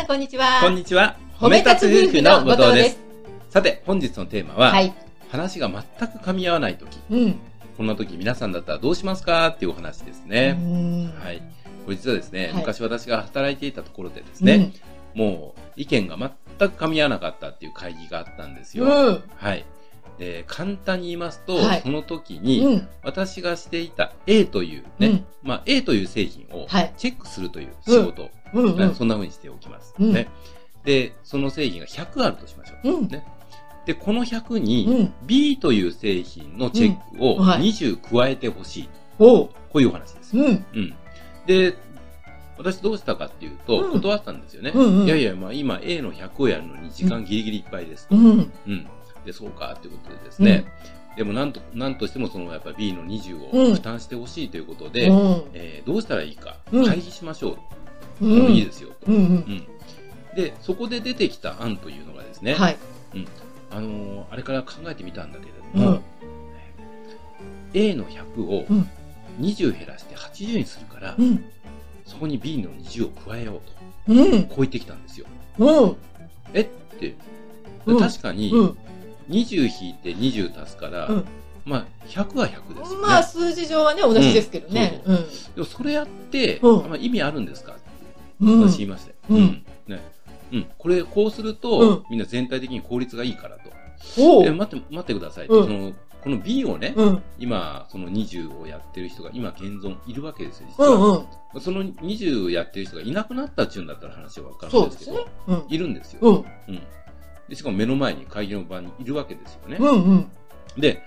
さんこんにちは。こんにちは。褒め立つ夫婦の後藤です。さて、本日のテーマは、はい。話が全く噛み合わないとき、うん。こんなとき皆さんだったらどうしますか？っていうお話ですね。うんはい。これ実はですね、はい昔私が働いていたところでですね、もう意見が全く噛み合わなかったっていう会議があったんですうん。よ。うん。はい。で、簡単に言いますと、はいその時うに、ん。私がしていた A というね、うんまあ A という製品をはいチェックするという仕事、うん。ねそんな風にしておきます。うんね。で、その製品が100あるとしましょう。うん。ねで、この100に、うん B という製品のチェックをうんはい20加えてほしい。こういうお話です。うん。うん。で、私どうしたかっていうと、うん断ったんですよね。うんうんいやいや、まあ今 A の100をやるのに時間ギリギリいっぱいですと。うん。うん。で、そうかっていうことでですね。でもなんと、なんとしてもそのやっぱ B の20うんを負担してほしいということで、うん。えーどうしたらいいか、うん会議しましょう。うん。いいですよと。うん。うん。うん。で、そこで出てきた案というのがですね、はい。あのーあれから考えてみたんだけれうども、ん。A の100をうん20減らして80にするから、うん。そこに B の20を加えよううん。と、こう言ってきたんですよ。うん。えって、うん確かにうん。20引いて20足すから、うんまあ100は100ですよね。まあ、数字上はね、同じですけどね。うん。でもそれやって、うんまあ、意味あるんですか？ってうん。私言いまして。うんね。うん。これ、こうすると、うんみんな全体的に効率がいいからと。え待って、待ってくださいと。うんその、この B をね、うん。今、その20をやってる人が今現存いるわけですよ、実うは。ん。うん。その20やってる人がいなくなったっちゅうんだったら話はわかるそうですけど、。うん。いるんですよ。うん。うん。で、しかも目の前に会議の場にいるわけですよね。うん。うん。で、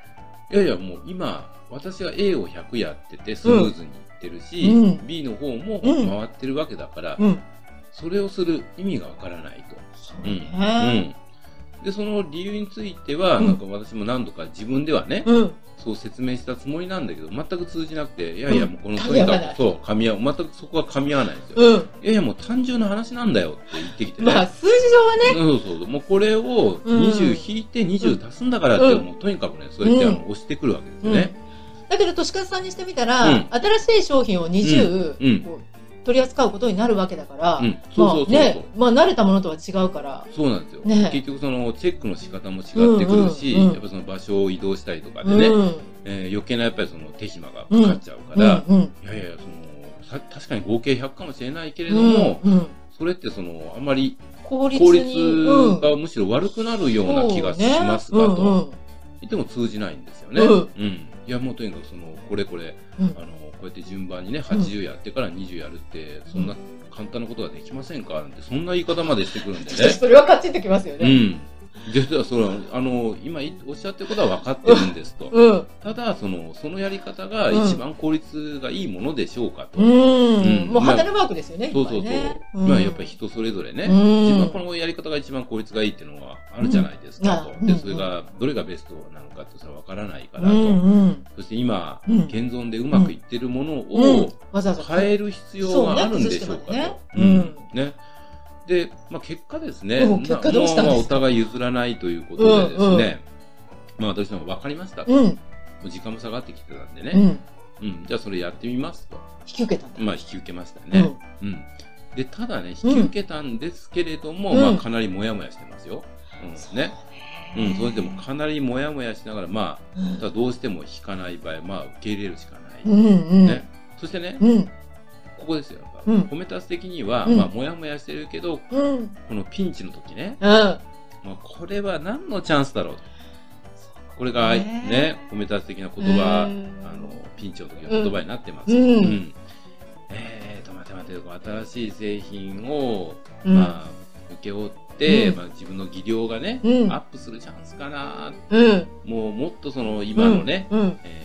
いやいやもう今、私は A を100やっててスムーズにいってるし、うん B の方もうん回ってるわけだから、うん。それをする意味がわからないと。そううん。ね。うん。で、その理由については、うんなんか私も何度か自分ではね、うん。そう説明したつもりなんだけど、全く通じなくて、いやいや、うんもうこのとにかく、そう、噛み合う、全くそこは噛み合わないんですよ。うん。いやいや、もう単純な話なんだよって言ってきてね。まあ、数字上はね。そうそうそう。もうこれをうん20引いて20足すんだからって、うんもうとにかくね、そうやってあのうん押してくるわけですよね。だけど、としかずさんにしてみたら、うん新しい商品を20、うん取り扱うことになるわけだから、うん。そうそうそう。まあね、まあ慣れたものとは違うから、そうなんですよ、ね結局そのチェックの仕方も違ってくるし、うんうんうんやっぱその場所を移動したりとかでうん。ね、うん。えー余計なやっぱりその手間がかかっちゃうかうん。ら、うん。いやいや、その、さ確かに合計100かもしれないけれども、うん、うんそれってその、あんまり効率がむしろ悪くなるような気がしますかそうねと言っても通じないんですよね。うんうん。いや、もうとにかくその、これこれ、うんうんあの、こうやって順番にね、80やってから20やるって、そんな簡単なことができませんか？なんて、そんな言い方までしてくるんでね。それはカチンときますよね。うん。実はそれは、あの、今いおっしゃってることは分かってるんですと。うん。ただ、その、そのやり方がうん一番効率がいいものでしょうかと。うん。うんもう、ハテナマークですよね。そうそうそう。まあ、やっぱり人それぞれね、うん自分はこのやり方が一番効率がいいっていうのはあるじゃないですかと。で、それが、どれがベストなのかってそれは分からないからと。うんうん。そして今、うん現存でうまくいってるものうんをわざわざ変える必要があるんでしょうかと。ねで、まあ、結果ですね、うん結果どうしたんですか？まあまあお互い譲らないということでですね、まあ私の方が分かりましたと。もうん。う時間も下がってきてたんでね、うん。うん、じゃあそれやってみますと。引き受けたんだ。まあ引き受けましたね。うん。で、ただね、引き受けたんですけれども、うんまあかなりモヤモヤしてますよ。うん。ね。うん、それでもかなりモヤモヤしながら、まあ、どうしても引かない場合、まあ受け入れるしかない。うんうん。ね。そしてね、うん。ここですよ。うん褒めたつ的には、うんまあ、もやもやしてるけど、うん。このピンチの時ね、うん。まあ、これは何のチャンスだろうと。これが、ねね、褒めたつ的な言葉、あうんの、ピンチの時の言葉になってます。うんえーと、待て待て、新しい製品を、うんまあ、受け負って、うんまあ、自分の技量がね、うんアップするチャンスかな。うん。もう、もっとその、今のね、うん。えー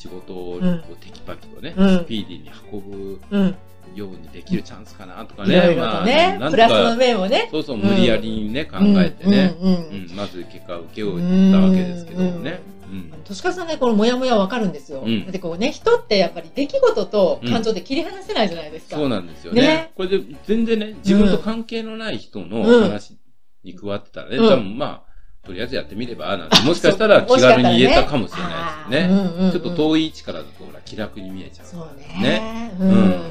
仕事をテキパキとね、うんスピーディーに運ぶうん。ようにできるチャンスかなとかいね。ろいろとねまあ、なんとプラスのか、面をね。そうそう、うん無理やりにね、考えてね、うん。まず結果を受けようとったわけですけどもね。うん。としかさんね、このモヤモヤわかるんですよ。うんで、こうね、人ってやっぱり出来事と感情で切り離せないじゃないですか。そうなんですよね。ねこれで全然ね、自分と関係のない人のうん話に加わってたらね、うん多分まあ、とりあえずやってみれば、なんて、もしかしたら気軽に言えたかもしれないですよね。ね。ちょっと遠い位置からだと、ほら、気楽に見えちゃう。そうね。ねううん。ん。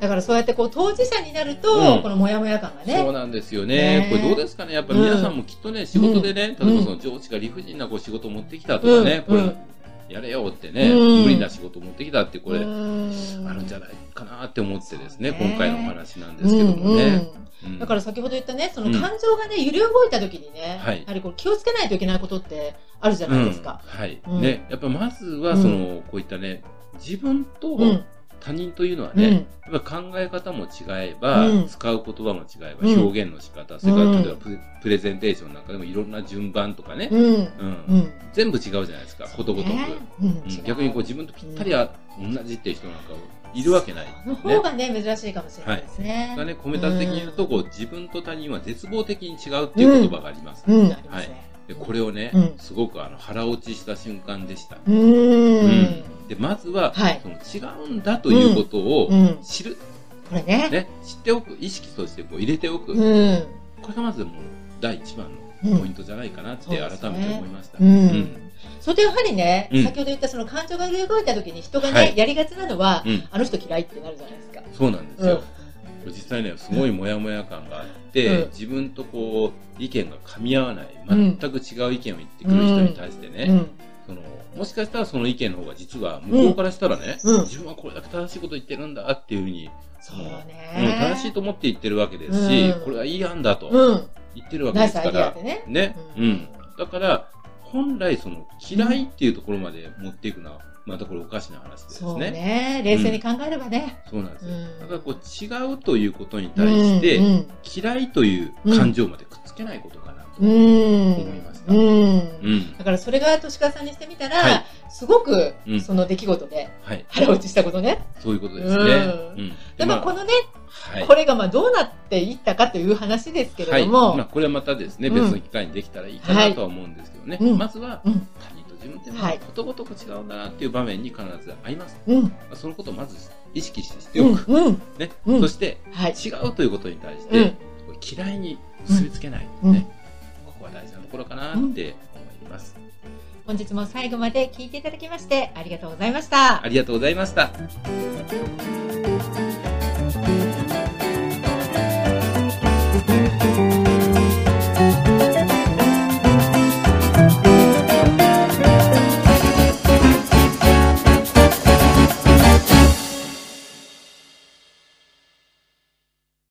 だからそうやってこう当事者になると、うん。このモヤモヤ感がね。そうなんですよね。ね。これどうですかね。やっぱ皆さんもきっとね、仕事でね、うん。例えばその上司が理不尽なこう仕事を持ってきたとかね、これ、うん。うんやれよってね、うん。無理な仕事を持ってきたってこれ、うあんるんじゃないかなって思ってですね、今回のお話なんですけどもね。だから先ほど言ったね、そのうん感情がね、揺れ動いた時にね、はい。やはりこう気をつけないといけないことってあるじゃないですか。うん。はい、うん。ね、やっぱまずはその、こういったね、自分とうん。他人というのはね、うん。やっぱ考え方も違えば、うん使う言葉も違えば、うん表現の仕方、それから例えばププレゼンテーションなんかでもいろんな順番とかね、うん。全部違うじゃないですか、ことごとく。ねうんうん逆にこう自分とぴったりは同じっていう人なんかいるわけない。の方がね、珍しいかもしれないですね。がね、込め立て的に言うと、こう自分と他人は絶望的に違うっていう言葉があります。うん、ありますね。でこれをね、うんすごくあの腹落ちした瞬間でした。うーん。でまずは、はい。その違うんだということをうん。知る、これね。ね、知っておく、意識としてこう入れておく、うん。これがまずもう第一番うんのポイントじゃないかなって改めて思いました。うん。それとやはりね、うん。先ほど言ったその感情が揺れ動いた時に人がね、はい。やりがちなのは、うん。あの人嫌いってなるじゃないですか。そうなんですよ。実際ね、すごいモヤモヤ感があって、うん。自分とこう、意見が噛み合わない、うん全く違う意見を言ってくる人に対してね、うん。その、もしかしたらその意見の方が実は、向こうからしたらね、うん自分はこれだけ正しいこと言ってるんだっていうふうに、そううんね。正しいと思って言ってるわけですし、うんこれはいい案だとうん。言ってるわけですから、ね。ね、ううんん。だから、本来その嫌いっていうところまで持っていくのは、またこれおかしな話でですそうね。ね。冷静に考えればね。そうなんですよ。うんだからこう違うということに対して、うんうん嫌いという感情までくっつけないことかなと。うん。思いましたうん。うん。だからそれがとしかさんにしてみたら、はいすごくうんその出来事ではい。腹落ちしたことね。そういうことですね。うんうん。でもこのね、はい。これがまあどうなっていったかという話ですけれはい。ども、まあ、これはまたですね、うん別の機会にできたらいいかなとは思うんですけどね。はいうんまずは、うん他人と自分ってことごとく違うんだなっていう場面に必ずあります。うん、まあそのことをまず意識して知ってうん、おく。うん、ね。うんそして、はい、違うということに対しうんて、嫌いに結びつけない。うんね。ここは大事なところかなって思います。本日も最後まで聞いていただきましてありがとうございました。ありがとうございました。